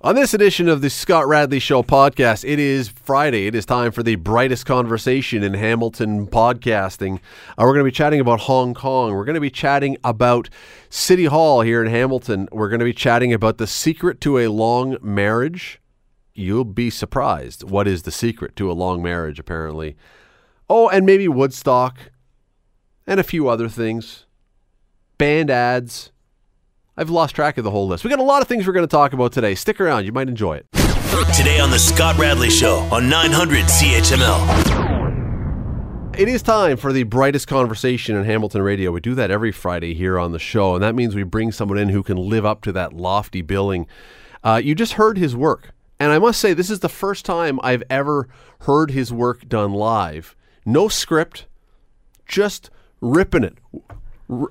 On this edition of the Scott Radley Show podcast, it is Friday. It is time for the brightest conversation in Hamilton podcasting. Uh, we're going to be chatting about Hong Kong. We're going to be chatting about City Hall here in Hamilton. We're going to be chatting about the secret to a long marriage. You'll be surprised. What is the secret to a long marriage, apparently? Oh, and maybe Woodstock and a few other things. Banned ads I've lost track of the whole list. We got a lot of things we're going to talk about today. Stick around, you might enjoy it. Today on the Scott Radley Show on 900 CHML. It is time for the brightest conversation in Hamilton radio. We do that every Friday here on the show, and that means we bring someone in who can live up to that lofty billing. Uh, you just heard his work, and I must say, this is the first time I've ever heard his work done live. No script, just ripping it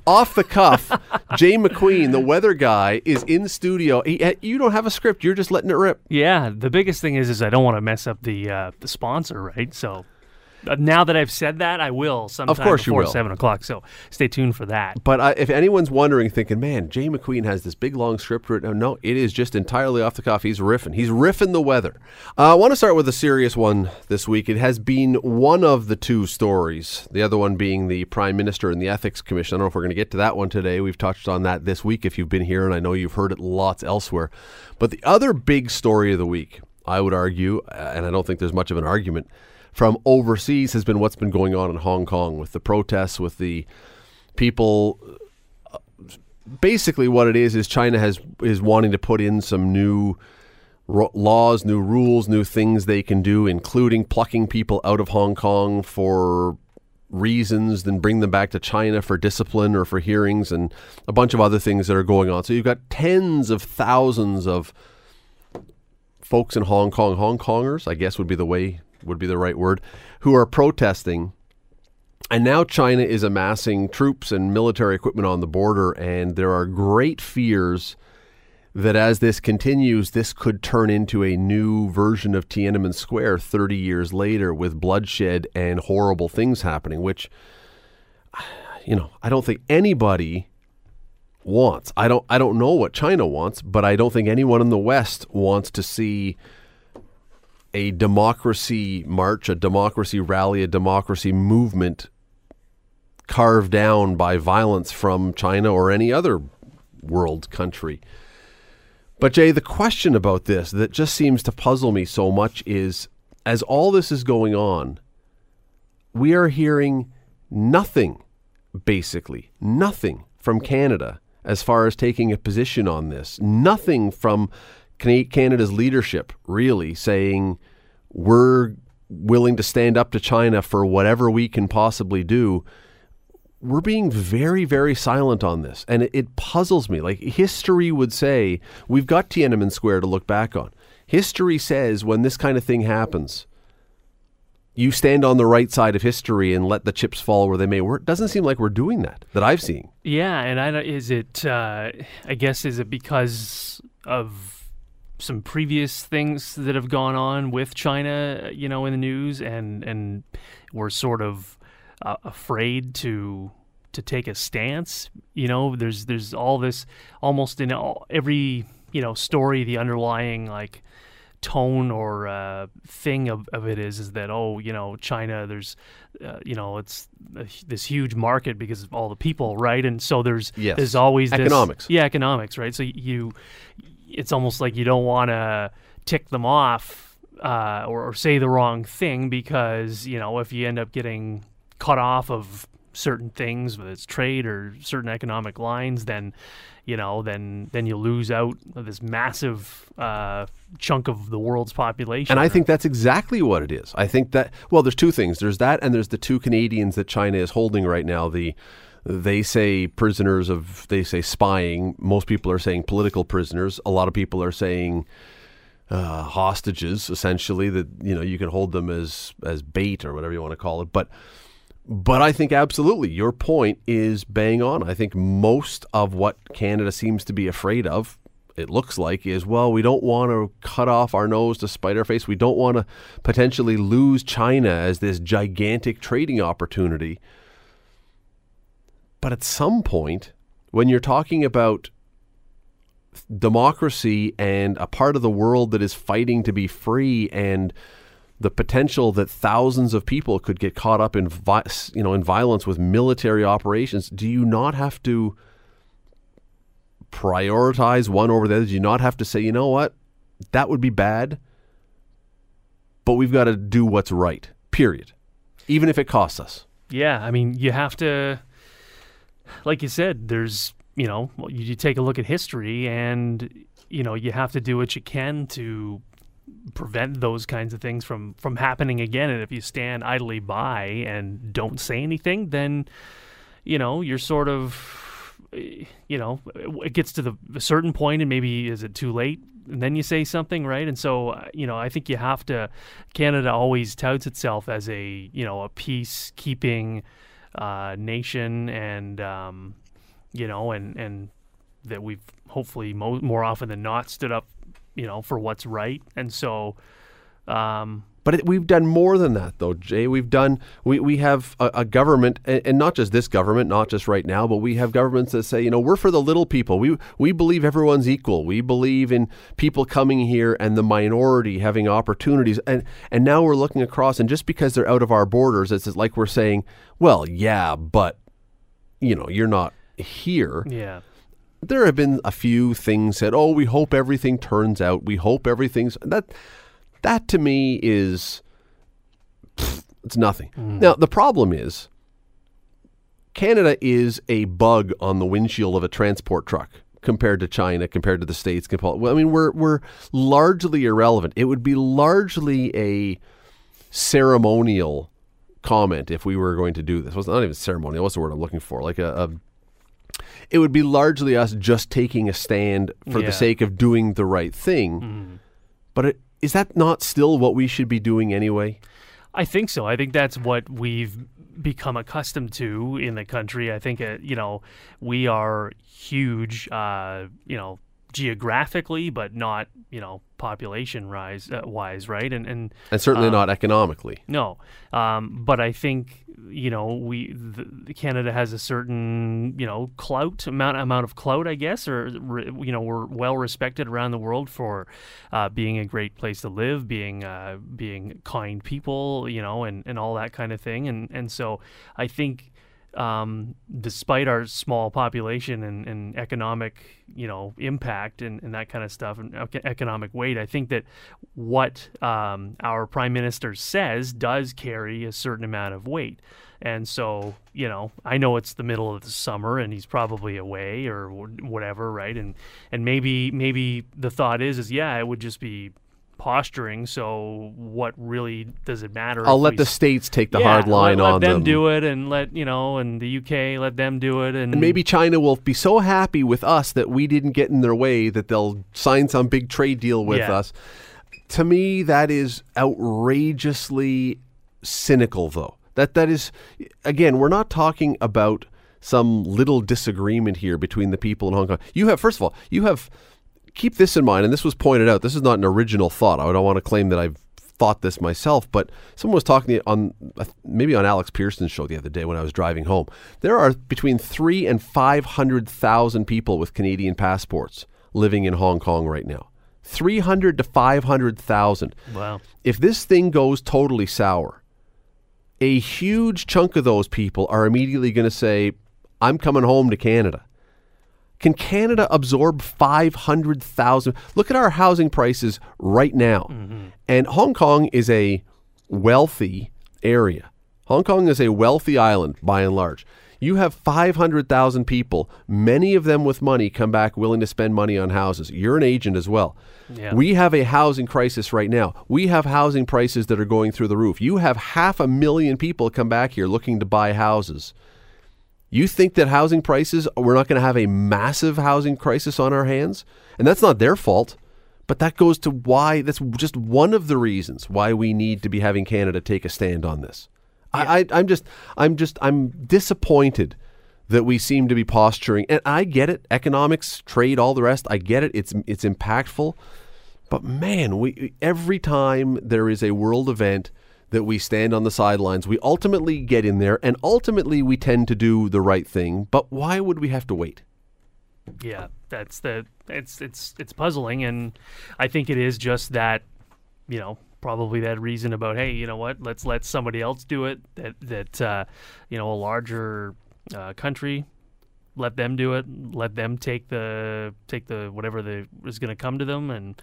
off the cuff, Jay McQueen, the weather guy, is in studio. He, you don't have a script; you're just letting it rip. Yeah, the biggest thing is, is I don't want to mess up the uh, the sponsor, right? So now that I've said that, I will sometime of course before you will. seven o'clock. So stay tuned for that. But uh, if anyone's wondering, thinking, "Man, Jay McQueen has this big long script written," no, it is just entirely off the cuff. He's riffing. He's riffing the weather. Uh, I want to start with a serious one this week. It has been one of the two stories. The other one being the Prime Minister and the Ethics Commission. I don't know if we're going to get to that one today. We've touched on that this week. If you've been here, and I know you've heard it lots elsewhere. But the other big story of the week, I would argue, uh, and I don't think there's much of an argument from overseas has been what's been going on in Hong Kong with the protests, with the people. Uh, basically, what it is is China has is wanting to put in some new laws, new rules, new things they can do, including plucking people out of Hong Kong for reasons, then bring them back to China for discipline or for hearings, and a bunch of other things that are going on. So you've got tens of thousands of folks in Hong Kong, Hong Kongers, I guess would be the way would be the right word, who are protesting. And now China is amassing troops and military equipment on the border, and there are great fears that as this continues, this could turn into a new version of Tiananmen Square 30 years later with bloodshed and horrible things happening, which, you know, I don't think anybody wants. I don't, I don't know what China wants, but I don't think anyone in the West wants to see a democracy march, a democracy rally, a democracy movement carved down by violence from China or any other world country. But Jay, the question about this that just seems to puzzle me so much is as all this is going on, we are hearing nothing, basically, nothing from Canada as far as taking a position on this. Nothing from Canada's leadership really saying we're willing to stand up to China for whatever we can possibly do. We're being very, very silent on this. And it, it puzzles me. Like history would say, we've got Tiananmen Square to look back on. History says when this kind of thing happens, you stand on the right side of history and let the chips fall where they may. It doesn't seem like we're doing that that I've seen. Yeah, and I is it? Uh, I guess is it because of some previous things that have gone on with China, you know, in the news, and and we're sort of uh, afraid to to take a stance. You know, there's there's all this almost in all, every you know story, the underlying like tone or uh, thing of, of it is is that oh you know China there's uh, you know it's a, this huge market because of all the people right and so there's yes. there's always economics this, yeah economics right so you it's almost like you don't want to tick them off uh, or, or, say the wrong thing because you know if you end up getting cut off of certain things, whether it's trade or certain economic lines, then you know then then you lose out this massive uh, chunk of the world's population. And I think that's exactly what it is. I think that well, there's two things. There's that, and there's the two Canadians that China is holding right now. The they say prisoners of they say spying. Most people are saying political prisoners. A lot of people are saying uh, hostages. Essentially, that you know you can hold them as as bait or whatever you want to call it. But but I think absolutely your point is bang on. I think most of what Canada seems to be afraid of it looks like is well we don't want to cut off our nose to spite our face we don't want to potentially lose china as this gigantic trading opportunity but at some point, when you're talking about democracy and a part of the world that is fighting to be free and the potential that thousands of people could get caught up in vi- you know in violence with military operations do you not have to prioritize one over the other? Do you not have to say you know what? That would be bad but we've got to do what's right period even if it costs us? Yeah, I mean, you have to, like you said, there's, you know, you, take a look at history and, you know, you have to do what you can to prevent those kinds of things from, from happening again. And if you stand idly by and don't say anything, then, you know, you're sort of, eh, you know, it gets to the, a certain point and maybe is it too late? And then you say something, right? And so, uh, you know, I think you have to. Canada always touts itself as a, you know, a peacekeeping uh, nation, and um, you know, and and that we've hopefully mo- more often than not stood up, you know, for what's right. And so, um, But it, we've done more than that, though, Jay. We've done. We, we have a, a government, and, and not just this government, not just right now, but we have governments that say, you know, we're for the little people. We we believe everyone's equal. We believe in people coming here and the minority having opportunities. And and now we're looking across, and just because they're out of our borders, it's like we're saying, well, yeah, but you know, you're not here yeah, there have been a few things said, "Oh, we hope everything turns out. We hope everything's that." That to me is pfft, it's nothing. Hmm. Now the problem is, Canada is a bug on the windshield of a transport truck compared to China, compared to the states. Well, I mean, we're we're largely irrelevant. It would be largely a ceremonial comment if we were going to do this. Well, it's not even ceremonial. What's the word I'm looking for? Like a, a it would be largely us just taking a stand for Yeah. the sake of doing the right thing. Hmm. But it, is that not still what we should be doing anyway? I think so. I think that's what we've become accustomed to in the country. I think, uh, you know, we are huge, uh, you know, geographically, but not, you know, population rise uh, wise, right? And and And certainly Uh, not economically. no, um, but I think you know we the, Canada has a certain you know clout amount amount of clout, I guess, or you know we're well respected around the world for uh, being a great place to live, being uh, being kind people, you know, and, and all that kind of thing, and and so I think. Um, despite our small population and, and economic, you know, impact and, and that kind of stuff and economic weight, I think that what um, our prime minister says does carry a certain amount of weight. And so, you know, I know it's the middle of the summer and he's probably away or whatever, right? And and maybe maybe the thought is is yeah, it would just be posturing. So what really does it matter? I'll let the states take the yeah, hard line let, let on them, do it, and let you know, and the UK let them do it, and, And maybe China will be so happy with us that we didn't get in their way that they'll sign some big trade deal with Yeah. us. To me, that is outrageously cynical, though. That that is, again, we're not talking about some little disagreement here between the people in Hong Kong. You have, first of all, you have. Keep this in mind, and this was pointed out. This is not an original thought. I don't want to claim that I've thought this myself, but someone was talking on uh, maybe on Alex Pierson's show the other day when I was driving home. There are between three and five hundred thousand people with Canadian passports living in Hong Kong right now. Three hundred to five hundred thousand. wow, If this thing goes totally sour, a huge chunk of those people are immediately going to say, "I'm coming home to Canada." Can Canada absorb 500,000? Look at our housing prices right now. Mm-hmm. And Hong Kong is a wealthy area. Hong Kong is a wealthy island by and large. You have 500,000 people, many of them with money, come back willing to spend money on houses. You're an agent as well. Yeah. We have a housing crisis right now. We have housing prices that are going through the roof. You have half a million people come back here looking to buy houses. You think that housing prices, we're not going to have a massive housing crisis on our hands? And that's not their fault. But that goes to why, that's just one of the reasons why we need to be having Canada take a stand on this. I, I, I'm just, I'm just, I'm disappointed that we seem to be posturing. And I get it, economics, trade, all the rest. I get it. It's, it's impactful. But man, we every time there is a world event that we stand on the sidelines, we ultimately get in there and ultimately we tend to do the right thing. But why would we have to wait? Yeah, that's the it's it's it's puzzling, and I think it is just that, you know, probably that reason about hey, you know what, let's let somebody else do it. That that uh, you know a larger uh, country, let them do it. Let them take the take the whatever the is going to come to them, and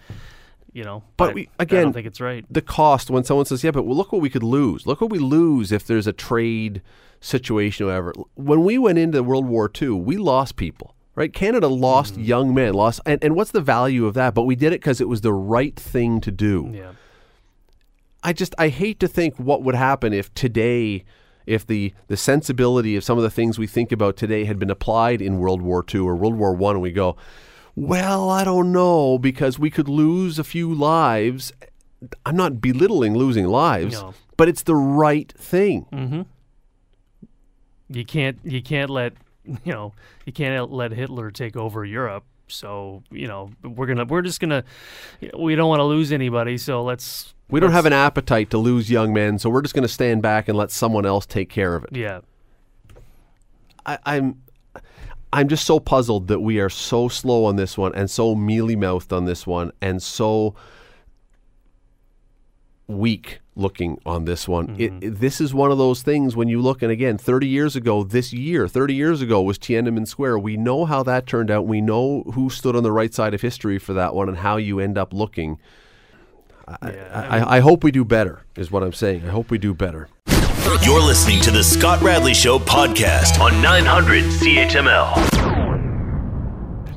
you know. But I- we- I don't think it's right. the cost when someone says, "Yeah, but look what we could lose. Look what we lose if there's a trade situation, or whatever." When we went into World War II, we lost people. Right? Canada lost mm-hmm. young men, lost, and, and what's the value of that? But we did it because it was the right thing to do. Yeah. I just I hate to think what would happen if today, if the the sensibility of some of the things we think about today had been applied in World War II or World War One, and we go, well, I don't know because we could lose a few lives. I'm not belittling losing lives, No. but it's the right thing. Mm-hmm. You can't you can't let you know you can't let Hitler take over Europe. So you know we're gonna we're just gonna we don't want to lose anybody. So let's We don't let's- have an appetite to lose young men, so we're just going to stand back and let someone else take care of it. yeah I, I'm I'm just so puzzled that we are so slow on this one and so mealy mouthed on this one and so weak looking on this one. It, it- this is one of those things when you look, and again, 30 years ago, this year, 30 years ago was Tiananmen Square. We know how that turned out. We know who stood on the right side of history for that one and how you end up looking. I, Yeah, I, I hope we do better, is what I'm saying. I hope we do better. You're listening to the Scott Radley Show podcast on 900 CHML.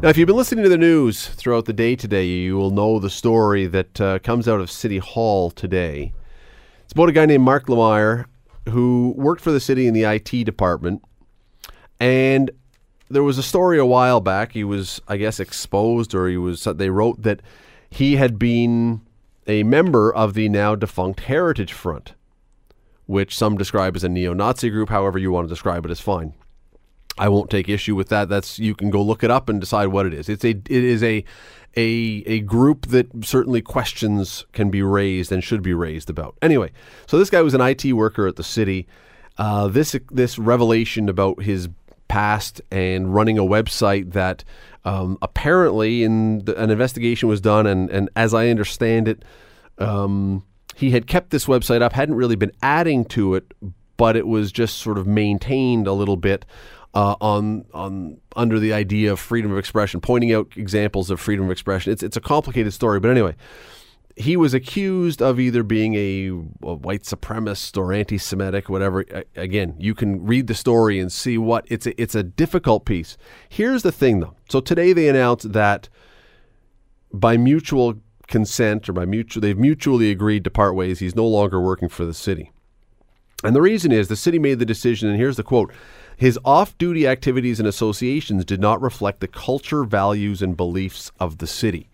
Now, if you've been listening to the news throughout the day today, you will know the story that uh, comes out of City Hall today. It's about a guy named Marc Lemire who worked for the city in the IT department. And there was a story a while back. He was, I guess, exposed, or he was, they wrote that he had been a member of the now defunct Heritage Front, which some describe as a neo Nazi group. However, you want to describe it is fine. I won't take issue with that. That's you can go look it up and decide what it is. It's a it is a a a group that certainly questions can be raised and should be raised about. Anyway, so this guy was an IT worker at the city. Uh, this this revelation about his past and running a website that um, apparently in the, an investigation was done and and as I understand it. Um, he had kept this website up, hadn't really been adding to it, but it was just sort of maintained a little bit uh, on on under the idea of freedom of expression, pointing out examples of freedom of expression. It's it's a complicated story, but anyway, he was accused of either being a, a white supremacist or anti-Semitic, whatever. A- Again, you can read the story and see what it's a, it's a difficult piece. Here's the thing, though. So today they announced that by mutual consent or by mutual they've mutually agreed to part ways. He's no longer working for the city. And the reason is the city made the decision, and here's the quote His off duty activities and associations did not reflect the culture, values, and beliefs of the city.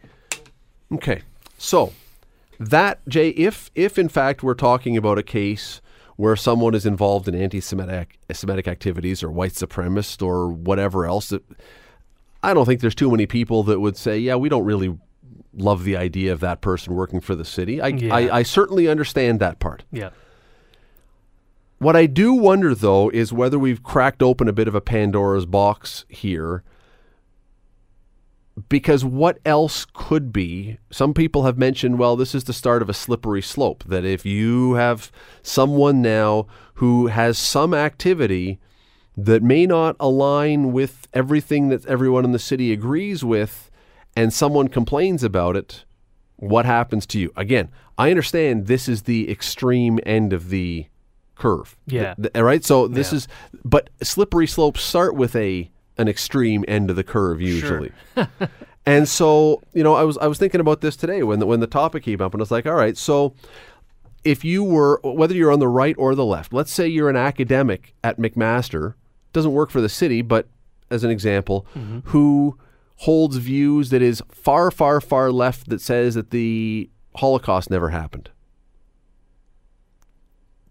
Okay, so that, Jay, if, if in fact we're talking about a case where someone is involved in anti Semitic activities or white supremacist or whatever else, I don't think there's too many people that would say, yeah, we don't really love the idea of that person working for the city. I, Yeah. I, I certainly understand that part. yeah What I do wonder, though, is whether we've cracked open a bit of a Pandora's box here. Because what else could be? Some people have mentioned, well, this is the start of a slippery slope. That if you have someone now who has some activity that may not align with everything that everyone in the city agrees with, and someone complains about it, what happens to you? Again, I understand this is the extreme end of the curve. Yeah. Th- th- right? So this Yeah. is but slippery slopes start with a an extreme end of the curve usually. Sure. and so, you know, I was I was thinking about this today when the, when the topic came up and I was like, all right, so if you were whether you're on the right or the left, let's say you're an academic at McMaster, doesn't work for the city, but as an example, mm-hmm. who holds views that is far, far, far left that says that the Holocaust never happened.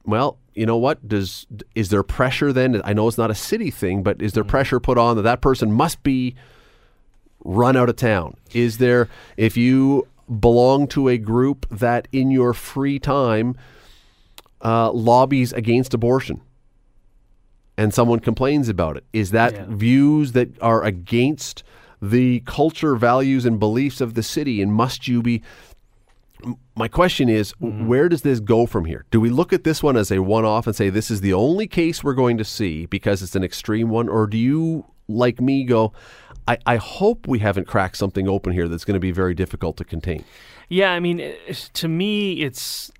Well, you know what? Does is there pressure then? I know it's not a city thing, but is there pressure put on that that person must be run out of town? Is there if you belong to a group that in your free time uh, lobbies against abortion? and someone complains about it. Is that Yeah. views that are against the culture, values, and beliefs of the city? And must you be my question is Mm-hmm. where does this go from here do we look at this one as a one-off and say this is the only case we're going to see because it's an extreme one or do you like me go i, I hope we haven't cracked something open here that's going to be very difficult to contain Yeah, I mean, it- to me, it's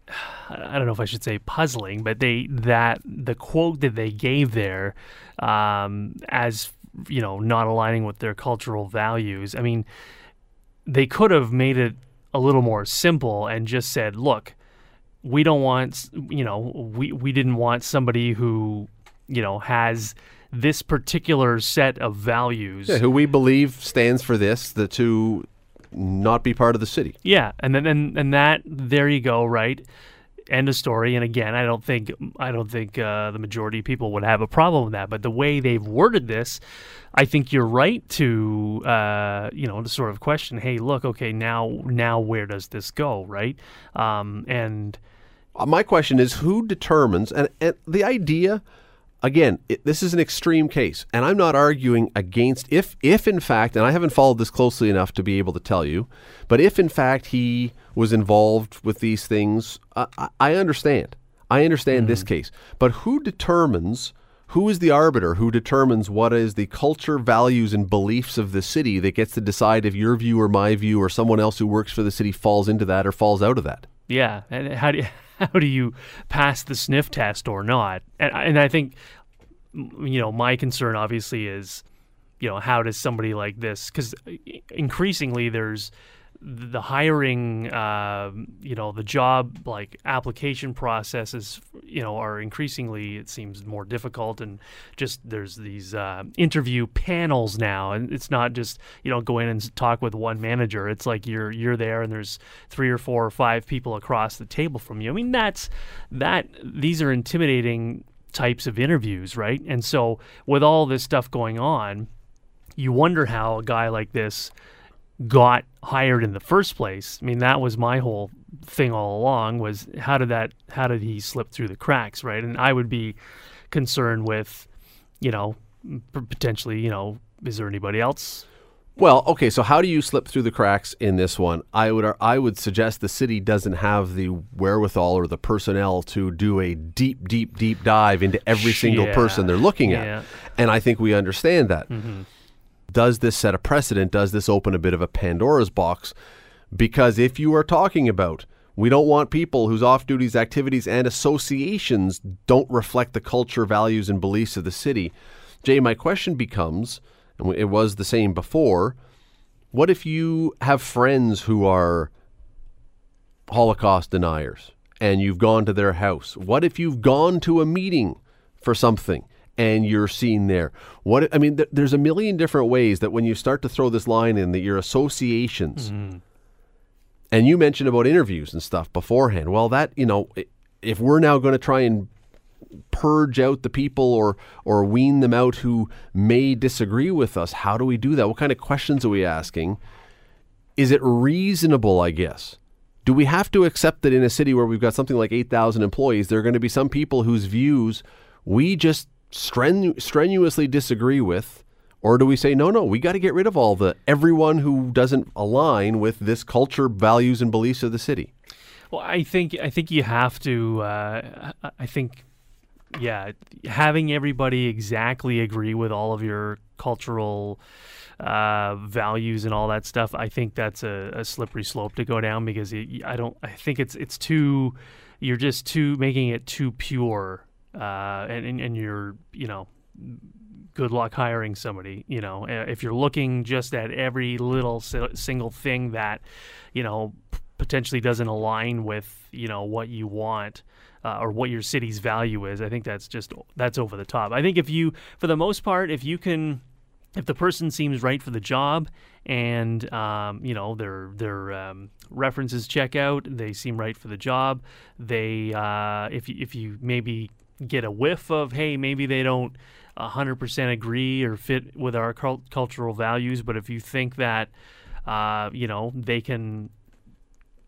I don't know if I should say puzzling, but they that the quote that they gave there, um, as you know, not aligning with their cultural values. I mean, they could have made it a little more simple and just said, "Look, we don't want you know, we we didn't want somebody who you know has." This particular set of values, yeah, who we believe stands for this the to not be part of the city Yeah, and then and, and that there you go, right? End of story. And again, I don't think I don't think uh, the majority of people would have a problem with that. But the way they've worded this, I think you're right to uh, you know to sort of question, hey, look, okay, now now where does this go, right? Um, and Uh, my question is who determines and, and the idea again it, this is an extreme case and i'm not arguing against if if in fact and i haven't followed this closely enough to be able to tell you but if in fact he was involved with these things I, I understand. I understand this mm-hmm. case. But who determines who is the arbiter who determines what is the culture values and beliefs of the city that gets to decide if your view or my view or someone else who works for the city falls into that or falls out of that? Yeah, and how do you, how do you pass the sniff test or not? And and I think you know my concern obviously is you know how does somebody like this because uh, increasingly there's the hiring um, you know the job like application processes you know are increasingly it seems more difficult. And just there's these uh, interview panels now. And it's not just you know go in and talk with one manager. It's like you're you're there and there's three or four or five people across the table from you. I mean that's that these are intimidating types of interviews right? And so with all this stuff going on you wonder how a guy like this got hired in the first place. I mean, that was my whole thing all along was how did that how did he slip through the cracks, right? And I would be concerned with, you know, potentially, you know, is there anybody else? Well, okay, so how do you slip through the cracks in this one? I would I would suggest the city doesn't have the wherewithal or the personnel to do a deep, deep, deep dive into every single Yeah. person they're looking Yeah. at. And I think we understand that. Mm-hmm. Does this set a precedent? Does this open a bit of a Pandora's box? Because if you are talking about we don't want people whose off duties activities and associations don't reflect the culture, values, and beliefs of the city. Jay, my question becomes, and it was the same before, what if you have friends who are Holocaust deniers and you've gone to their house? What if you've gone to a meeting for something and you're seen there? What I mean, th- there's a million different ways that when you start to throw this line in that your associations, mm-hmm. and you mentioned about interviews and stuff beforehand. Well, that you know, if we're now going to try and purge out the people or or wean them out who may disagree with us, how do we do that? What kind of questions are we asking? Is it reasonable, I guess? Do we have to accept that in a city where we've got something like 8,000 employees, there are going to be some people whose views we just strenu- strenuously disagree with? Or do we say, no, no, we got to get rid of all the everyone who doesn't align with this culture, values, and beliefs of the city? Well, I think I think you have to. Uh, I- think, yeah, having everybody exactly agree with all of your cultural uh, values and all that stuff. I think that's a, a slippery slope to go down because it, I don't. I think it's it's too. You're just too making it too pure, uh, and, and you're you know good luck hiring somebody. You know, Uh, if you're looking just at every little single thing that, you know, potentially doesn't align with you know what you want uh, or what your city's value is, I think that's just that's over the top. I think if you, for the most part, if you can. If the person seems right for the job, and um, you know their their um, references check out, they seem right for the job. They uh, if if you maybe get a whiff of hey maybe they don't 100% agree or fit with our cul- cultural values, but if you think that uh, you know they can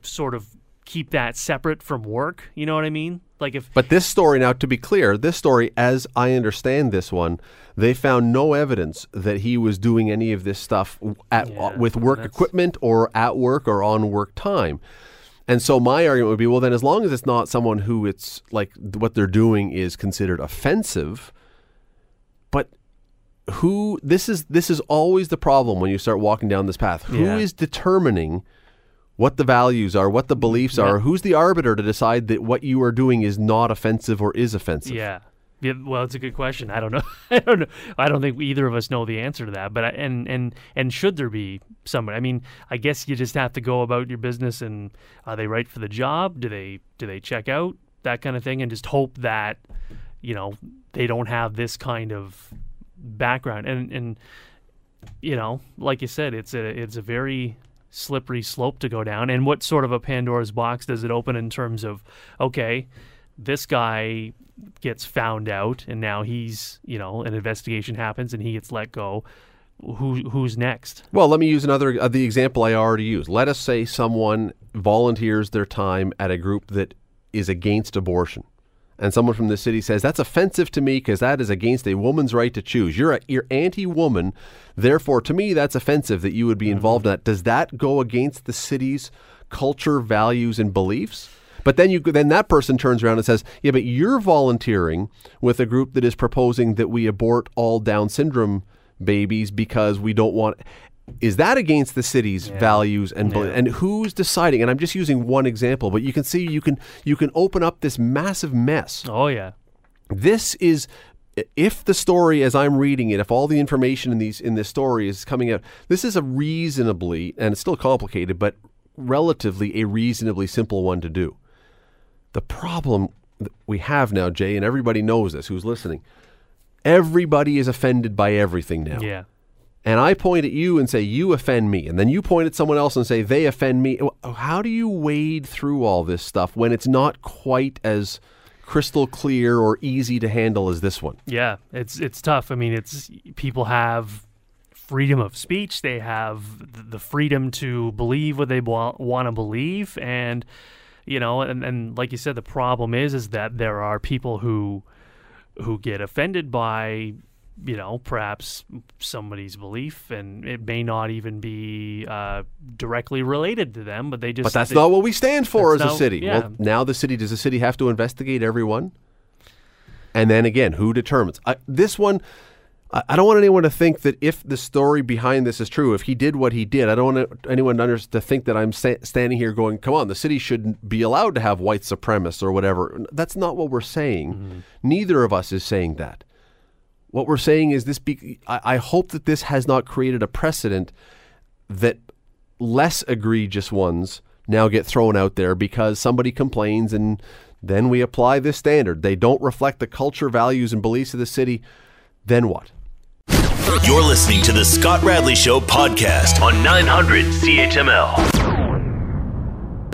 sort of keep that separate from work, you know what I mean? Like if But this story, now to be clear, this story, as I understand this one, they found no evidence that he was doing any of this stuff at, Yeah, with work equipment or at work or on work time. And so my argument would be, well, then as long as it's not someone who it's like what they're doing is considered offensive, but who this is this is always the problem when you start walking down this path. Who is Yeah. determining what the values are, what the beliefs are? Who's the arbiter to decide that what you are doing is not offensive or is offensive? Yeah. Yeah, well, it's a good question. I don't know. I don't know. I don't think either of us know the answer to that. But I, and and and should there be someone? I mean, I guess you just have to go about your business and are they right for the job? Do they do they check out that kind of thing and just hope that you know they don't have this kind of background and and you know, like you said, it's a it's a very slippery slope to go down. And what sort of a Pandora's box does it open in terms of okay, this guy gets found out and now he's you know an investigation happens and he gets let go who who's next Well, let me use another uh, the example I already used. Let us say someone volunteers their time at a group that is against abortion. And someone from the city says that's offensive to me because that is against a woman's right to choose. You're a, you're anti-woman, therefore to me that's offensive that you would be involved in that. Does that go against the city's culture, values, and beliefs? But then you then that person turns around and says, "Yeah, but you're volunteering with a group that is proposing that we abort all Down syndrome babies because we don't want." Is that against the city's values and? Yeah. and who's deciding? And I'm just using one example, but you can see you can you can open up this massive mess oh yeah this is if the story as i'm reading it if all the information in these in this story is coming out this is a reasonably and it's still complicated but relatively a reasonably simple one to do the problem that we have now jay and everybody knows this who's listening everybody is offended by everything now yeah and I point at you and say, You offend me. And then you point at someone else and say, They offend me. How do you wade through all this stuff when it's not quite as crystal clear or easy to handle as this one? yeah it's it's tough i mean it's people have freedom of speech they have the freedom to believe what they want to believe and you know and, and like you said the problem is is that there are people who who get offended by you know perhaps somebody's belief and it may not even be uh, directly related to them but they just But that's they- not what we stand for as That's a city. yeah. Well, now the city, does the city have to investigate everyone? And then again, who determines? I, this one, I, don't want anyone to think that if the story behind this is true, if he did what he did, I don't want anyone to, to think that I'm standing here going, come on, the city shouldn't be allowed to have white supremacists or whatever. That's not what we're saying. Mm-hmm. Neither of us is saying that. What we're saying is this. Be, I, I hope that this has not created a precedent that less egregious ones now get thrown out there because somebody complains and then we apply this standard. They don't reflect the culture, values, and beliefs of the city. Then what? You're listening to the Scott Radley Show podcast on 900 CHML.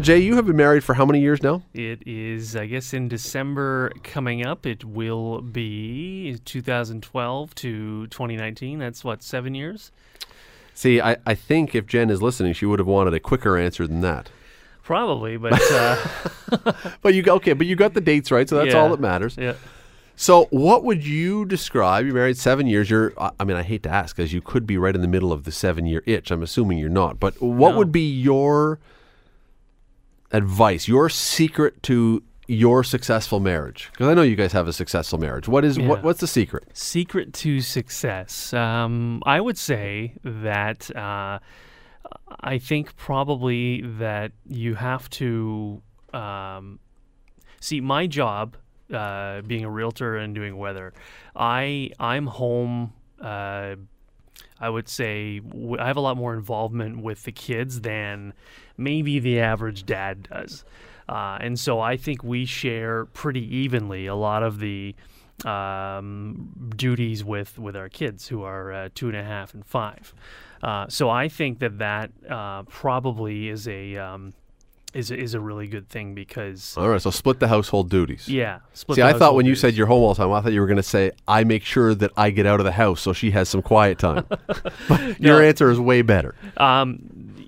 Jay, you have been married for how many years now? It is, I guess, in December coming up. It will be 2012 to 2019. That's what, seven years? See, I, I think if Jen is listening, she would have wanted a quicker answer than that. Probably, but uh, But you okay, but you got the dates right, so that's Yeah. all that matters. yeah. So, what would you describe? You're married seven years. You're, I mean, I hate to ask because you could be right in the middle of the seven year itch. I'm assuming you're not. But what No. would be your advice, your secret to your successful marriage? Because I know you guys have a successful marriage. What is what, what's the secret? Secret to success. Um, I would say that uh, I think probably that you have to um, see my job uh, being a realtor and doing weather. I I'm home. Uh, I would say I have a lot more involvement with the kids than maybe the average dad does. Uh, and so I think we share pretty evenly a lot of the um, duties with, with our kids who are uh, two and a half and five. Uh, so I think that that uh, probably is a um, is a, is a really good thing because All right, so split the household duties. yeah. Split See, I thought when you said you're home all the time, I thought you were going to say, I make sure that I get out of the house so she has some quiet time. but your No. answer is way better. Um,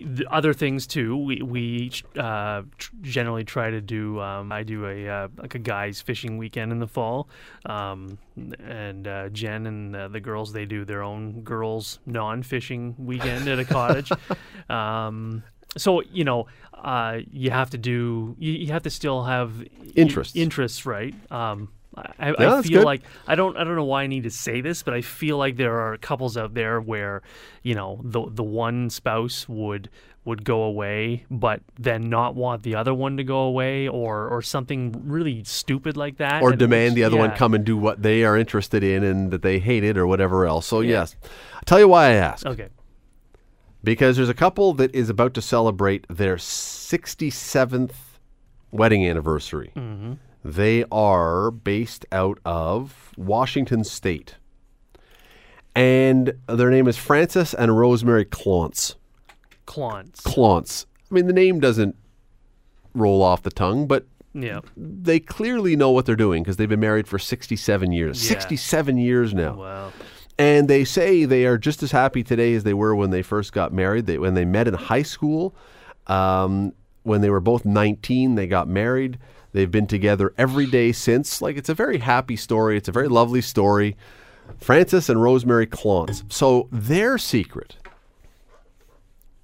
the other things too. We we uh, tr- generally try to do. Um, I do a uh, like a guys fishing weekend in the fall, um, and uh, Jen and the girls they do their own girls non fishing weekend at a cottage. Um, so you know, uh, you have to do. You, you have to still have Interests. interests, right? Um, I, I feel good. like I don't I don't know why I need to say this, but I feel like there are couples out there where you know the the one spouse would would go away, but then not want the other one to go away, or or something really stupid like that, or and demand the other one come and do what they are interested in and that they hate it or whatever else. So yes, I'll tell you why I ask. Okay, Because there's a couple that is about to celebrate their 67th wedding anniversary. Mm-hmm. They are based out of Washington State. And their name is Francis and Rosemary Clontz. Clontz. Clontz. I mean, the name doesn't roll off the tongue, but yeah. they clearly know what they're doing because they've been married for 67 years. Yeah. 67 years now. Wow. And they say they are just as happy today as they were when they first got married. They, when they met in high school, um, when they were both 19, they got married. They've been together every day since. Like, it's a very happy story. It's a very lovely story. Francis and Rosemary Clontz. So, their secret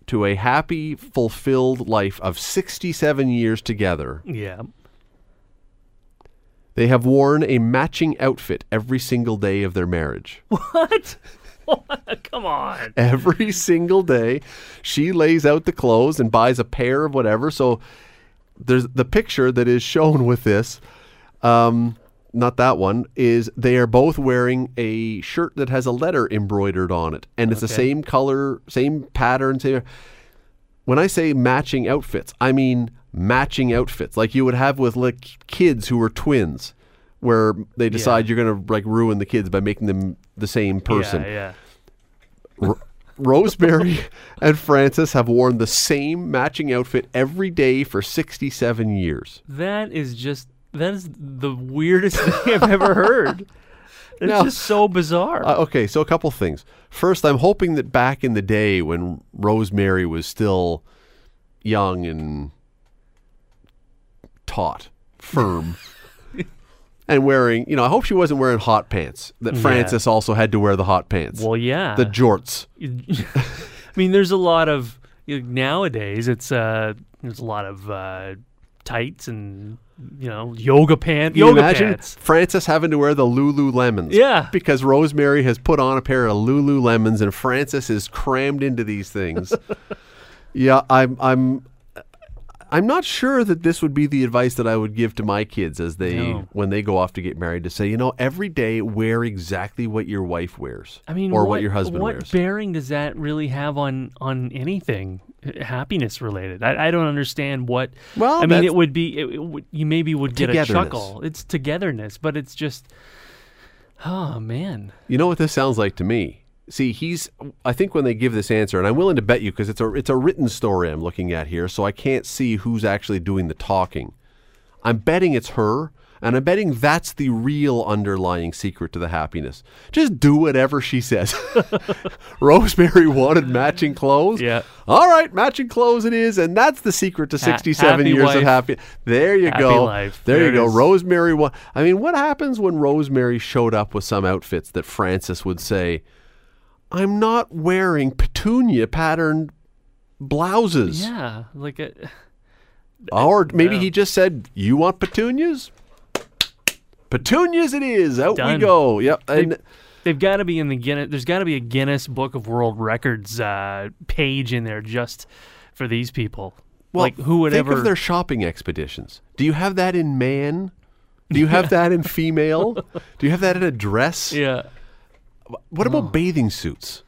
to a happy, fulfilled life of 67 years together, Yeah. They have worn a matching outfit every single day of their marriage. What? Come on. every single day. She lays out the clothes and buys a pair of whatever. So there's the picture that is shown with this. Um, not that one is they are both wearing a shirt that has a letter embroidered on it, and it's the same color, same pattern. Same. When I say matching outfits, I mean matching outfits, like you would have with like kids who were twins, where they decide you're going to like ruin the kids by making them the same person. Yeah. Yeah. R- Rosemary and Francis have worn the same matching outfit every day for 67 years. That is just that is the weirdest thing I've ever heard. It's Now- just so bizarre. Uh, okay, so a couple things. First, I'm hoping that back in the day when Rosemary was still young and taut, firm, and wearing, you know, I hope she wasn't wearing hot pants, that Yeah. Francis also had to wear the hot pants, well, yeah. the jorts. I mean, there's a lot of you know, nowadays. It's uh, there's a lot of uh, tights and you know yoga pants. You Yoga imagine pants. Francis having to wear the Lululemons? Yeah. Because Rosemary has put on a pair of Lululemons and Francis is crammed into these things. yeah, I'm I'm I'm not sure that this would be the advice that I would give to my kids as they No. when they go off to get married to say, you know, every day wear exactly what your wife wears. I mean, or what, your husband what wears. bearing does that really have on on anything happiness related? I, I don't understand what. Well, I mean, it would be. It, it would, you maybe would get a chuckle. It's togetherness, but it's just. Oh man. You know what this sounds like to me? See, he's. I think when they give this answer, and I'm willing to bet you because it's a it's a written story I'm looking at here, so I can't see who's actually doing the talking. I'm betting it's her, and I'm betting that's the real underlying secret to the happiness. Just do whatever she says. Rosemary wanted matching clothes. Yeah. All right, matching clothes it is, and that's the secret to 67 happy years wife. of happy. There you Happy go. life. There, There you go. is. Rosemary. Wa- I mean, what happens when Rosemary showed up with some outfits that Francis would say, "I'm not wearing petunia patterned blouses," Yeah. Like a. or maybe Yeah. he just said, "You want petunias? Petunias it is. Out we go." Yep. And They've got to be in the Guinness. There's got to be a Guinness Book of World Records uh, page in there just for these people. well, like who would think ever? of their shopping expeditions? Do you have that in man? Do you have that in female? Do you have that in a dress? yeah, What about bathing suits?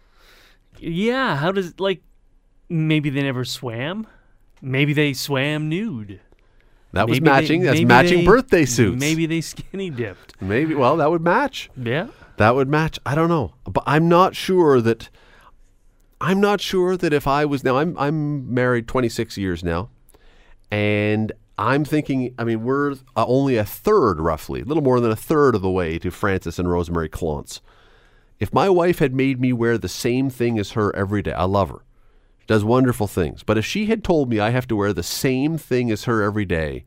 yeah. How does like maybe they never swam? Maybe they swam nude. That was Maybe they- matching. That's matching they- birthday suits. Maybe they skinny dipped. Maybe. Well, that would match. Yeah. That would match. I don't know, but I'm not sure that. I'm not sure that if I was now, I'm I'm married 26 years now, and I'm thinking. I mean, we're uh, only a third, roughly, a little more than a third of the way to Francis and Rosemary Clontz. If my wife had made me wear the same thing as her every day, I love her. Does wonderful things. But if she had told me I have to wear the same thing as her every day,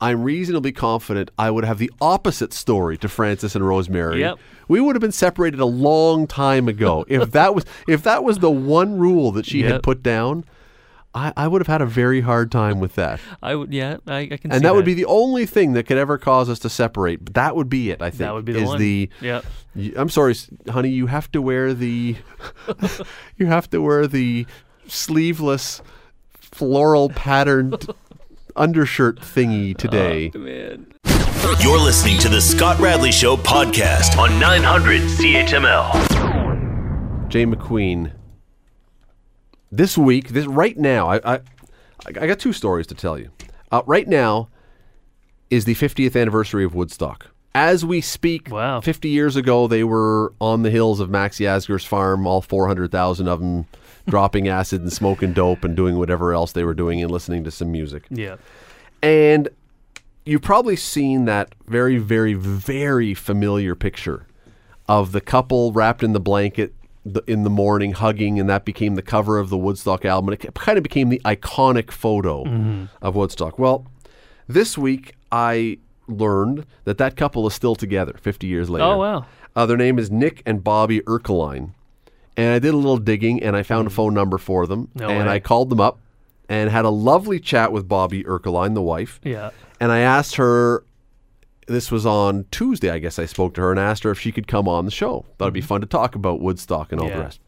I'm reasonably confident I would have the opposite story to Francis and Rosemary. Yep. We would have been separated a long time ago if that was if that was the one rule that she had put down. I, I would have had a very hard time with that. I would, yeah, I, I can. And see that would be the only thing that could ever cause us to separate. But that would be it, I think. that would be the is one. the yeah. I'm sorry, honey, you have to wear the you have to wear the sleeveless floral patterned undershirt thingy today. Man. You're listening to the Scott Radley Show podcast on 900 CHML. Jay McQueen. This week, this right now, I I, I got two stories to tell you. Uh, right now is the 50th anniversary of Woodstock. As we speak, Wow. 50 years ago, they were on the hills of Max Yasgur's farm, all 400,000 of them dropping acid and smoking dope and doing whatever else they were doing and listening to some music. Yeah. And you've probably seen that very, very, very familiar picture of the couple wrapped in the blanket th- in the morning, hugging, and that became the cover of the Woodstock album. And it kind of became the iconic photo of Woodstock. Well, this week I learned that that couple is still together 50 years later. Oh, wow. Uh, their name is Nick and Bobbi Ercoline. And I did a little digging and I found a phone number for them. No and way. I called them up and had a lovely chat with Bobbi Ercoline, the wife. Yeah. And I asked her, this was on Tuesday, I guess I spoke to her and asked her if she could come on the show. Thought it'd be mm-hmm. fun to talk about Woodstock and all the Yeah. rest.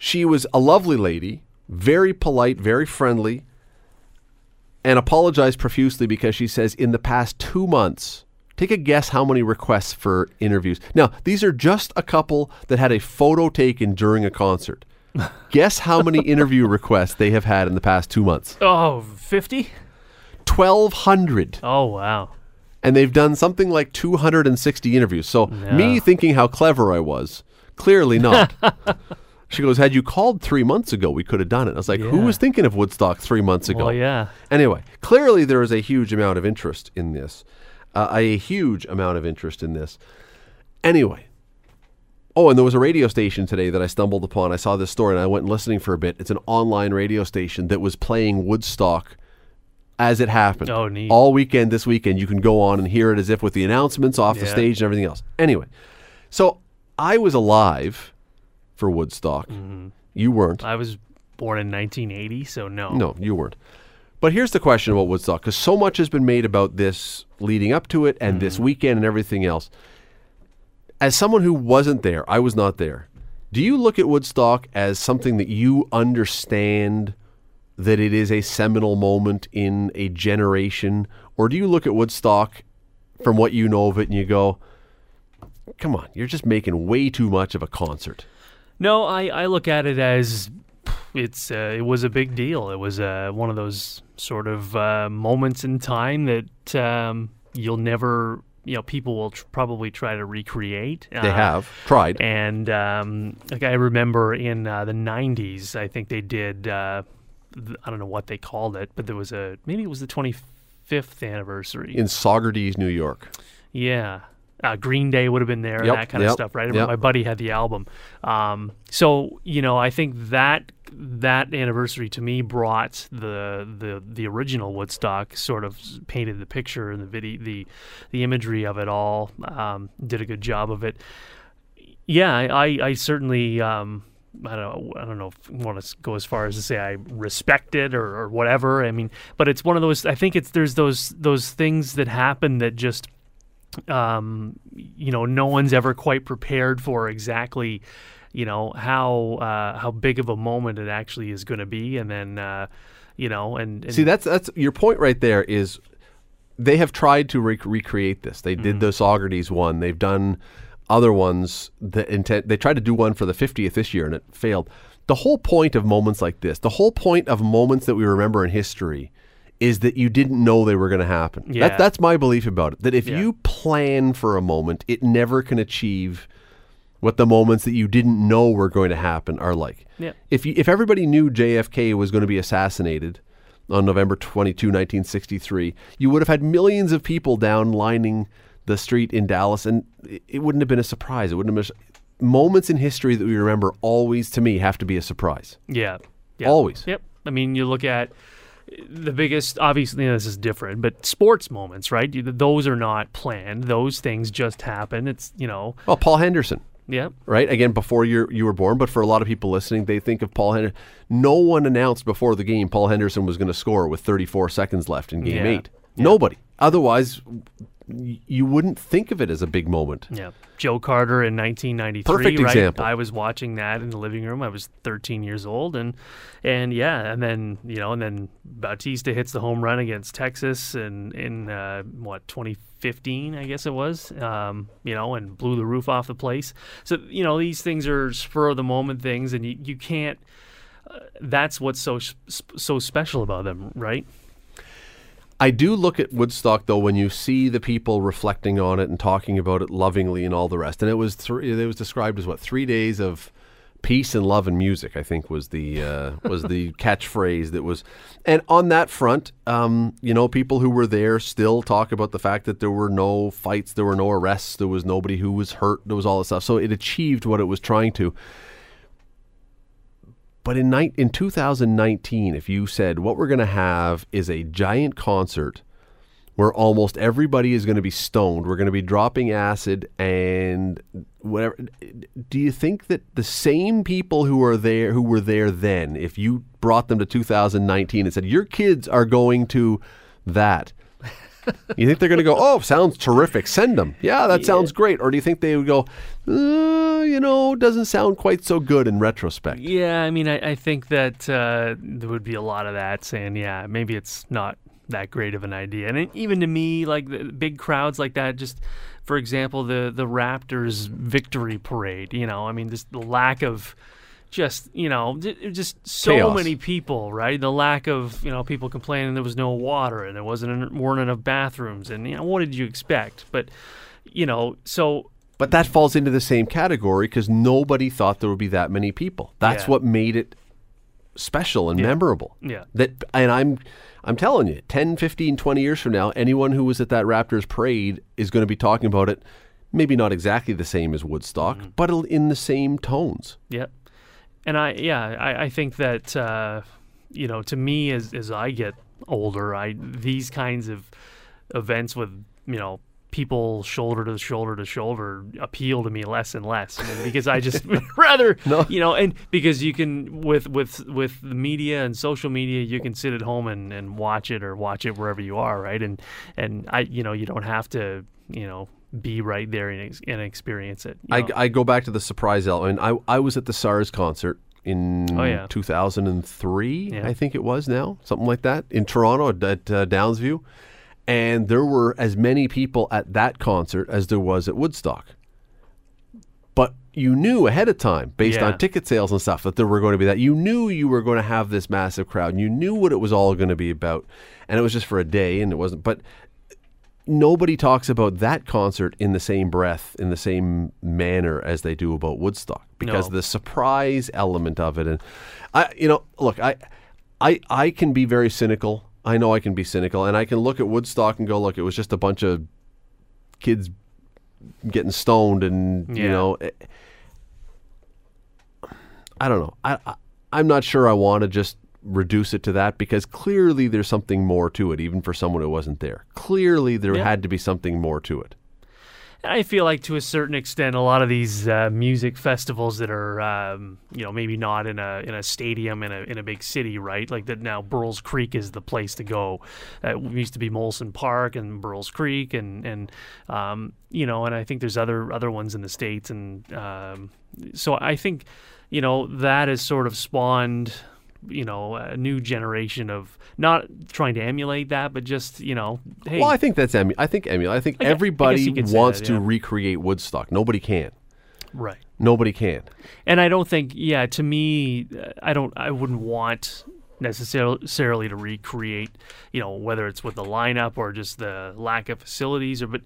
She was a lovely lady, very polite, very friendly, and apologized profusely because she says in the past two months, take a guess how many requests for interviews. Now, these are just a couple that had a photo taken during a concert. guess how many interview requests they have had in the past two months? Oh, 50? 1,200. Oh, wow. and they've done something like 260 interviews. So me thinking how clever I was, clearly not. she goes, "Had you called three months ago, we could have done it." I was like, "Who was thinking of Woodstock three months ago?" Well, yeah. Anyway, clearly there is a huge amount of interest in this, uh, a huge amount of interest in this. Anyway. Oh, and there was a radio station today that I stumbled upon. I saw this story and I went listening for a bit. It's an online radio station that was playing Woodstock as it happened. Oh, neat. All weekend this weekend, you can go on and hear it as if with the announcements off the stage and everything else. Anyway, so I was alive for Woodstock. Mm-hmm. You weren't. I was born in 1980, so no. No, you weren't. But here's the question about Woodstock because so much has been made about this leading up to it and Mm-hmm. this weekend and everything else. As someone who wasn't there, I was not there. Do you look at Woodstock as something that you understand that it is a seminal moment in a generation? Or do you look at Woodstock from what you know of it and you go, come on, you're just making way too much of a concert? No, I, I look at it as it's uh, it was a big deal. It was uh, one of those sort of uh, moments in time that um, you'll never, you know, people will tr- probably try to recreate. They Uh, have tried. And um, like I remember in uh, the '90s, I think they did. Uh, th- I don't know what they called it, but there was a maybe it was the 25th anniversary. In Saugerties, New York. Yeah. Uh, Green Day would have been there Yep, and that kind of stuff, right? Yep. My buddy had the album. Um, so, you know, I think that that anniversary to me brought the the the original Woodstock sort of painted the picture and the video the the imagery of it all um, did a good job of it. Yeah, I, I, I certainly um, I don't I don't know if I want to go as far as to say I respect it or, or whatever. I mean, but it's one of those. I think it's there's those those things that happen that just um, you know no one's ever quite prepared for exactly you know how uh, how big of a moment it actually is going to be, and then uh, you know and, and See, that's that's your point right there. Is they have tried to rec- recreate this. They Mm-hmm. did the Saugerties one. They've done other ones that intent. They tried to do one for the 50th this year, and it failed. The whole point of moments like this, the whole point of moments that we remember in history, is that you didn't know they were going to happen. Yeah. That, that's my belief about it. That if Yeah. you plan for a moment, it never can achieve what the moments that you didn't know were going to happen are like. Yeah. If you, if everybody knew JFK was going to be assassinated on November 22, 1963, you would have had millions of people down lining the street in Dallas and it, it wouldn't have been a surprise. It wouldn't have been moments in history that we remember always, to me, have to be a surprise. Yeah. yeah. Always. Yep. I mean, you look at the biggest, obviously, this is different, but sports moments, right? Those are not planned. Those things just happen. It's, you know, Well, Paul Henderson, yeah. right? Again, before you you were born, but for a lot of people listening, they think of Paul Henderson. No one announced before the game Paul Henderson was going to score with 34 seconds left in game Yeah. eight. Nobody. Otherwise, you wouldn't think of it as a big moment. Yeah. Joe Carter in 1993. Perfect right? example. I was watching that in the living room. I was 13 years old, and and yeah, and then you know, and then Bautista hits the home run against Texas, and in uh, what 2015, I guess it was. Um, you know, and blew the roof off the place. So you know, these things are spur of the moment things, and you you can't. Uh, that's what's so so special about them, right? I do look at Woodstock though when you see the people reflecting on it and talking about it lovingly and all the rest. And it was it was described as what three days of peace and love and music. I think was the uh, was the catchphrase that was. And on that front, um, you know, people who were there still talk about the fact that there were no fights, there were no arrests, there was nobody who was hurt, there was all this stuff. So it achieved what it was trying to. But in ni- in 2019, if you said what we're going to have is a giant concert where almost everybody is going to be stoned, we're going to be dropping acid and whatever. Do you think that the same people who are there, who were there then, if you brought them to 2019 and said your kids are going to that, you think they're going to go, oh, sounds terrific, send them. Yeah, that sounds great. Or do you think they would go, uh, you know, doesn't sound quite so good in retrospect? Yeah, I mean, I, I think that uh, there would be a lot of that saying, yeah, maybe it's not that great of an idea. And it, even to me, like the big crowds like that, just for example, the the Raptors victory parade. You know, I mean, just the lack of just you know just so Chaos. many people right the lack of you know people complaining there was no water and there wasn't en- weren't enough bathrooms and you know what did you expect but you know so But that falls into the same category because nobody thought there would be that many people. That's Yeah. what made it special and memorable. Yeah. That and I'm I'm telling you, 10, 15, 20 years from now, anyone who was at that Raptors parade is going to be talking about it maybe not exactly the same as Woodstock, Mm-hmm. but in the same tones. Yep. And I, yeah, I, I think that, uh, you know, to me, as, as I get older, I, these kinds of events with, you know, people shoulder to shoulder to shoulder appeal to me less and less I mean, because I just rather, you know, and because you can, with, with, with the media and social media, you can sit at home and, and watch it or watch it wherever you are. Right. And, and I, you know, you don't have to, you know, be right there and, ex- and experience it. I. I go back to the surprise element. I, I was at the SARS concert in Oh, yeah. 2003, Yeah. I think it was now, something like that, in Toronto at, uh, Downsview. And there were as many people at that concert as there was at Woodstock. But you knew ahead of time, based Yeah. on ticket sales and stuff, that there were going to be that. You knew you were going to have this massive crowd. And you knew what it was all going to be about. And it was just for a day, and it wasn't. But nobody talks about that concert in the same breath, in the same manner as they do about Woodstock, because No. the surprise element of it. And I, you know, look, I, I, I can be very cynical. I know I can be cynical, and I can look at Woodstock and go, look, it was just a bunch of kids getting stoned, and you know, eh, I don't know. I, I I'm not sure I want to just reduce it to that because clearly there's something more to it, even for someone who wasn't there. Clearly there Yeah. had to be something more to it. I feel like to a certain extent, a lot of these uh, music festivals that are, um, you know, maybe not in a in a stadium in a in a big city, right? Like that now, Burl's Creek is the place to go. Uh, it used to be Molson Park and Burl's Creek, and and um, you know, and I think there's other other ones in the states, and um, so I think, you know, that has sort of spawned you know a new generation of not trying to emulate that but just you know hey Well, I think that's emu- I think emulate. I think I guess everybody say wants that, to recreate Woodstock. Nobody can. right Nobody can. And I don't think, yeah, to me, I don't, I wouldn't want necessarily to recreate, you know, whether it's with the lineup or just the lack of facilities, or but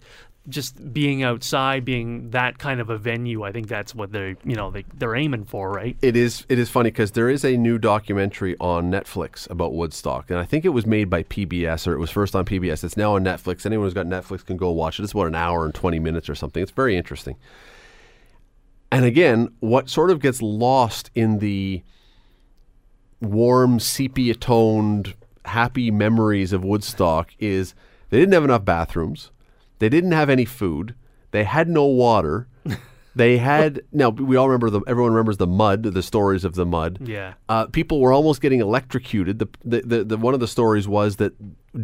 just being outside, being that kind of a venue. I think that's what they're, you know, they they're aiming for, right? It is. It is funny because there is a new documentary on Netflix about Woodstock, and I think it was made by PBS or it was first on PBS. It's now on Netflix. Anyone who's got Netflix can go watch it. It's about an hour and twenty minutes or something. It's very interesting. And again, what sort of gets lost in the warm, sepia toned, happy memories of Woodstock is they didn't have enough bathrooms. They didn't have any food. They had no water. They had now we all remember the everyone remembers the mud, the stories of the mud. Yeah. Uh, people were almost getting electrocuted. The, the, the, the one of the stories was that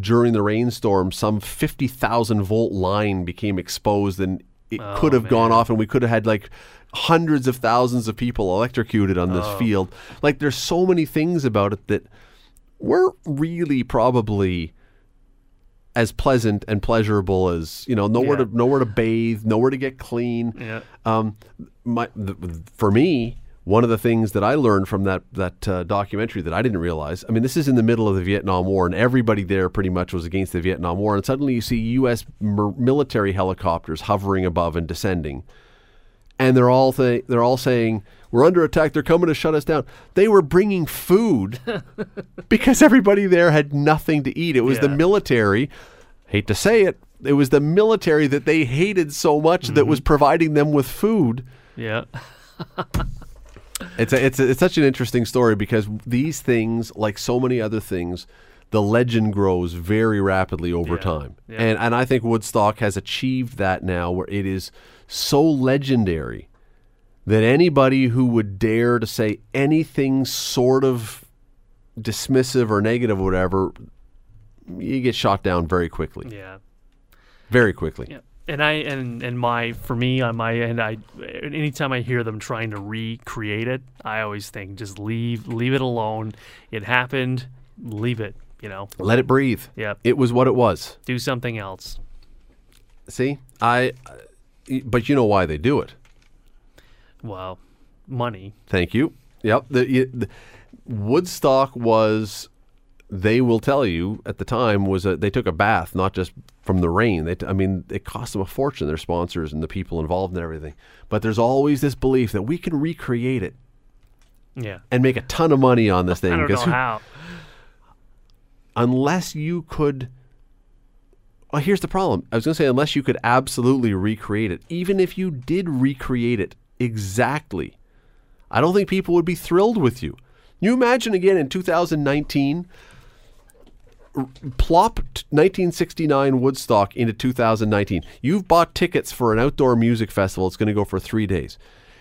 during the rainstorm, some fifty thousand volt line became exposed, and it Oh, could have gone off, and we could have had like hundreds of thousands of people electrocuted on this Oh. field. Like there's so many things about it that weren't really probably as pleasant and pleasurable as you know nowhere Yeah. to nowhere to bathe, nowhere to get clean. Yeah. Um, my th- for me, one of the things that I learned from that that uh, documentary that I didn't realize. I mean, this is in the middle of the Vietnam War, and everybody there pretty much was against the Vietnam War, and suddenly you see U.S. mer- military helicopters hovering above and descending, and they're all th- they're all saying. We're under attack. They're coming to shut us down. They were bringing food because everybody there had nothing to eat. It was the military. Hate to say it, it was the military that they hated so much that was mm-hmm. providing them with food. Yeah. It's a, it's a, it's such an interesting story because these things, like so many other things, the legend grows very rapidly over Yeah. time, Yeah. and and I think Woodstock has achieved that now, where it is so legendary that anybody who would dare to say anything sort of dismissive or negative or whatever, you get shot down very quickly, Yeah. very quickly. Yeah. And I and and my for me on my end, I anytime I hear them trying to recreate it, I always think just leave leave it alone. It happened, leave it. You know, Let it breathe. yeah, It was what it was. do something else. See, I, but you know why they do it. Well, money. Thank you. Yep. The, the Woodstock was. They will tell you at the time was a, they took a bath not just from the rain. They, t- I mean, it cost them a fortune. Their sponsors and the people involved and everything. But there's always this belief that we can recreate it Yeah, and make a ton of money on this thing. I don't know how. unless you could. Well, here's the problem. I was going to say, unless you could absolutely recreate it, even if you did recreate it exactly, I don't think people would be thrilled with you. You imagine again in 2019, plop 1969 Woodstock into 2019. You've bought tickets for an outdoor music festival. It's going to go for three days.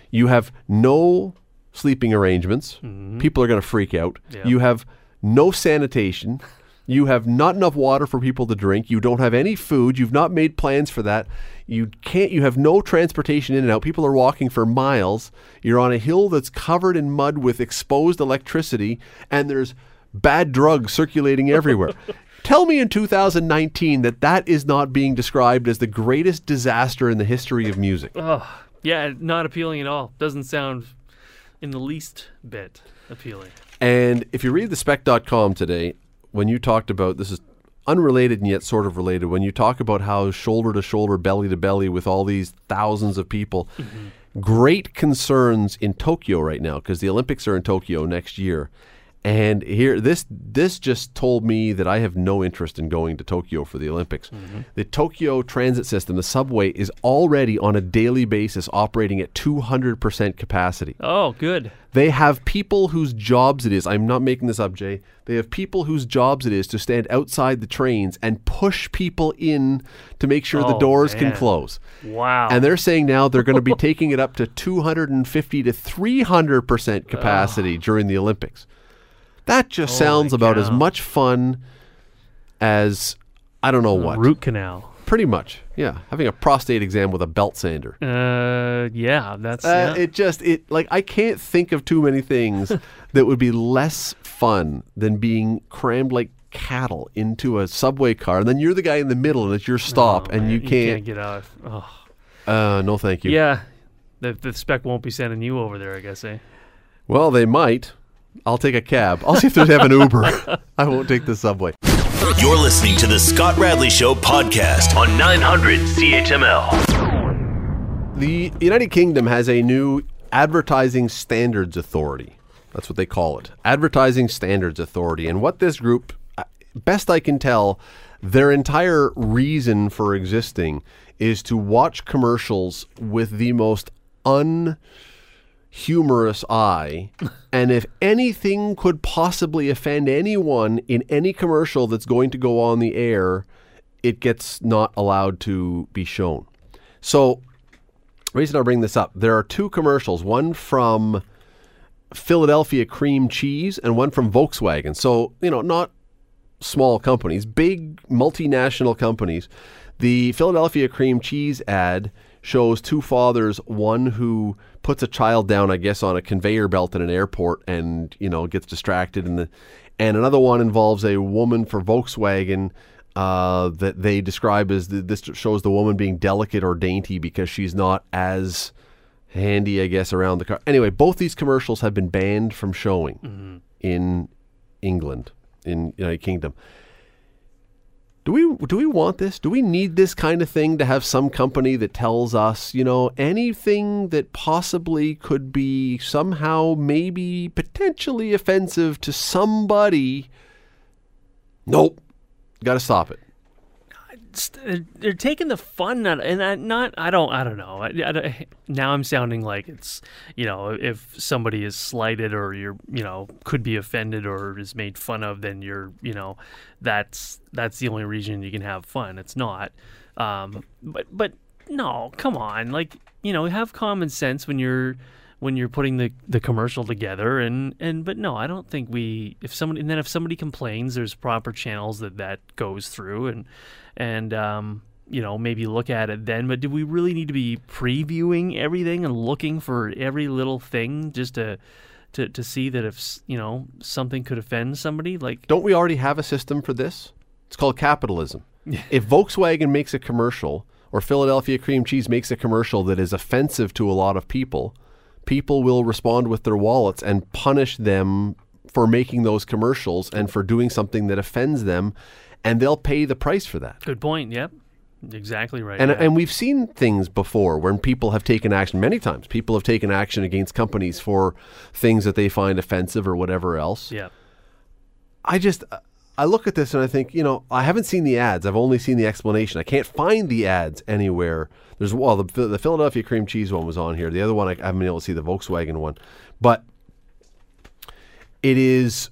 You have no sleeping arrangements. Mm-hmm. People are going to freak out. Yeah. You have no sanitation. You have not enough water for people to drink. You don't have any food. You've not made plans for that. You can't. You have no transportation in and out. People are walking for miles. You're on a hill that's covered in mud with exposed electricity, and there's bad drugs circulating everywhere. Tell me in 2019 that that is not being described as the greatest disaster in the history of music. Oh, yeah, not appealing at all. Doesn't sound in the least bit appealing. And if you read the spec.com today, when you talked about this is unrelated and yet sort of related, when you talk about how shoulder to shoulder, belly to belly with all these thousands of people, mm-hmm. great concerns in Tokyo right now because the Olympics are in Tokyo next year. And here, this this just told me that I have no interest in going to Tokyo for the Olympics. Mm-hmm. The Tokyo transit system, the subway, is already on a daily basis operating at 200% capacity. Oh, good. They have people whose jobs it is. I'm not making this up, Jay. They have people whose jobs it is to stand outside the trains and push people in to make sure the Oh, doors can close. Wow. And they're saying now they're going to be taking it up to 250 to 300% capacity during the Olympics. That just Holy sounds about as much fun as I don't know what. root canal. Pretty much. Yeah, having a prostate exam with a belt sander. Uh, yeah, that's Uh, yeah. It just it like I can't think of too many things that would be less fun than being crammed like cattle into a subway car, and then you're the guy in the middle, and it's your stop, Oh, and man, you can't. get out. Oh. uh, no, thank you. Yeah, the the spec won't be sending you over there. I guess, eh? Well, they might. I'll take a cab. I'll see if they have an Uber. I won't take the subway. You're listening to the Scott Radley Show podcast on 900 CHML. The United Kingdom has a new advertising standards authority. That's what they call it. Advertising standards authority. And what this group, uh, best I can tell, their entire reason for existing is to watch commercials with the most unhumorous eye. and if anything could possibly offend anyone in any commercial that's going to go on the air, it gets not allowed to be shown. So, reason I bring this up, there are two commercials, one from Philadelphia cream cheese and one from Volkswagen. So, you know, not small companies, big multinational companies. The Philadelphia cream cheese ad shows two fathers, one who puts a child down, I guess, on a conveyor belt in an airport and, you know, gets distracted and the and another one involves a woman for Volkswagen uh, that they describe as the, this shows the woman being delicate or dainty because she's not as handy, I guess, around the car. Anyway, both these commercials have been banned from showing in England, in United Kingdom. Do we do we want this? Do we need this kind of thing to have some company that tells us, you know, anything that possibly could be somehow maybe potentially offensive to somebody? Nope. Got to stop it. They're taking the fun out, and I, not I don't I don't know. I, I now I'm sounding like it's you know if somebody is slighted or you're you know could be offended or is made fun of, then you're you know that's that's the only reason you can have fun. It's not. Um, but but no, come on, like you know have common sense when you're when you're putting the, the commercial together and, and but no I don't think we if somebody and then if somebody complains there's proper channels that that goes through and and um, you know maybe look at it then but do we really need to be previewing everything and looking for every little thing just to to, to see that if you know something could offend somebody like Don't we already have a system for this? It's called capitalism. if Volkswagen makes a commercial or Philadelphia cream cheese makes a commercial that is offensive to a lot of people, people will respond with their wallets and punish them for making those commercials and for doing something that offends them and they'll pay the price for that. good point yep exactly right And yeah. and we've seen things before when people have taken action many times. People have taken action against companies for things that they find offensive or whatever else. yeah I just I look at this and I think, you know, I haven't seen the ads. I've only seen the explanation. I can't find the ads anywhere. There's well, the, the Philadelphia cream cheese one was on here. The other one I, haven't been able to see the Volkswagen one, but it is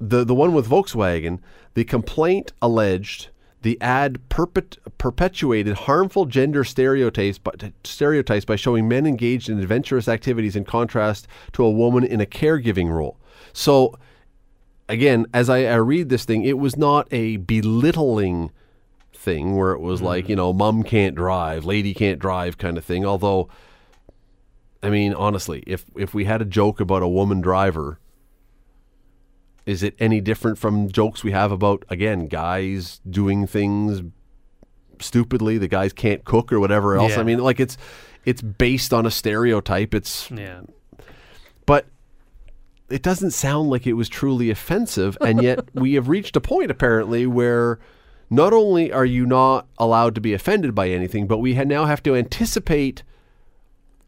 the the one with Volkswagen. The complaint alleged the ad perpet, perpetuated harmful gender stereotypes stereotypes by showing men engaged in adventurous activities in contrast to a woman in a caregiving role. So again, as I, I read this thing, it was not a belittling thing where it was like, you mm-hmm. know, mom can't drive, lady can't drive kind of thing. Although, I mean, honestly, if if we had a joke about a woman driver, is it any different from jokes we have about again guys doing things stupidly? The guys can't cook or whatever else. Yeah. I mean, like it's it's based on a stereotype. It's yeah but it doesn't sound like it was truly offensive and yet we have reached a point apparently where not only are you not allowed to be offended by anything but we ha- now have to anticipate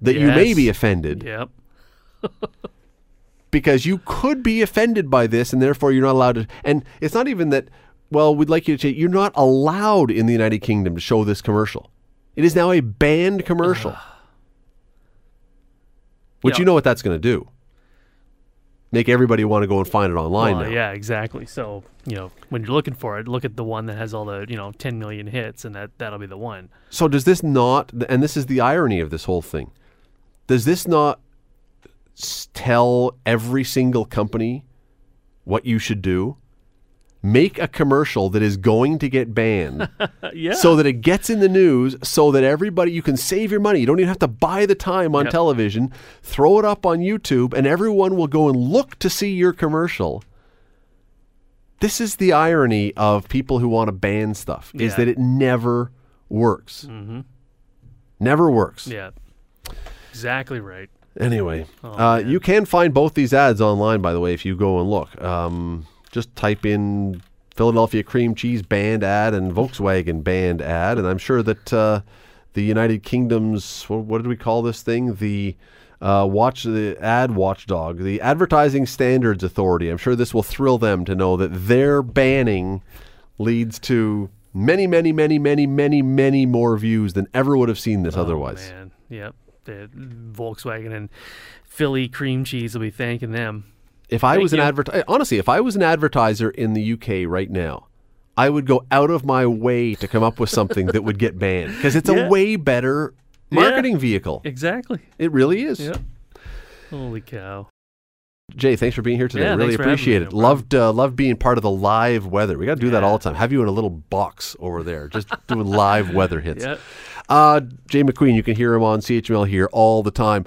that you may be offended. Yep. Because you could be offended by this and therefore you're not allowed to and it's not even that well we'd like you to change you're not allowed in the United Kingdom to show this commercial. It is now a banned commercial. Which Yeah. you know what that's going to do make everybody want to go and find it online Well, now yeah, exactly. So you know, when you're looking for it, look at the one that has all the you know 10 million hits, and that that'll be the one. So does this not, and this is the irony of this whole thing, does this not tell every single company what you should do? Make a commercial that is going to get banned yeah. so that it gets in the news so that everybody, you can save your money. You don't even have to buy the time on Yep. television. Throw it up on YouTube and everyone will go and look to see your commercial. This is the irony of people who want to ban stuff is that it never works. Never works. yeah. Exactly right. Anyway, Oh, uh, you can find both these ads online, by the way, if you go and look. Um, just type in Philadelphia cream cheese banned ad and Volkswagen banned ad, and I'm sure that uh, the United Kingdom's what, did we call this thing? The uh, watch the ad watchdog, the Advertising Standards Authority. I'm sure this will thrill them to know that their banning leads to many, many, many, many, many, many more views than ever would have seen this otherwise. Oh, man. Yep. the Volkswagen and Philly cream cheese will be thanking them. If I Thank was an you. advert, honestly, if I was an advertiser in the UK right now, I would go out of my way to come up with something that would get banned because it's Yeah. a way better marketing vehicle. Exactly. It really is. Yep. Holy cow. Jay, thanks for being here today. Yeah, really thanks for having appreciate it. No. Loved uh, loved being part of the live weather. We got to do that all the time. Have you in a little box over there, just doing live weather hits. Yeah. Uh, Jay McQueen, you can hear him on CHML here all the time.